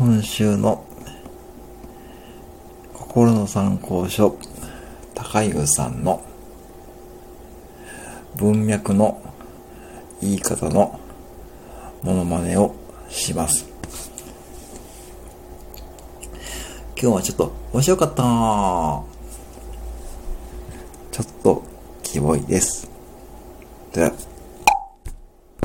今週の心の参考書、高湯さんの文脈の言い方のモノマネをします。今日はちょっと面白かったちょっとキモいです。では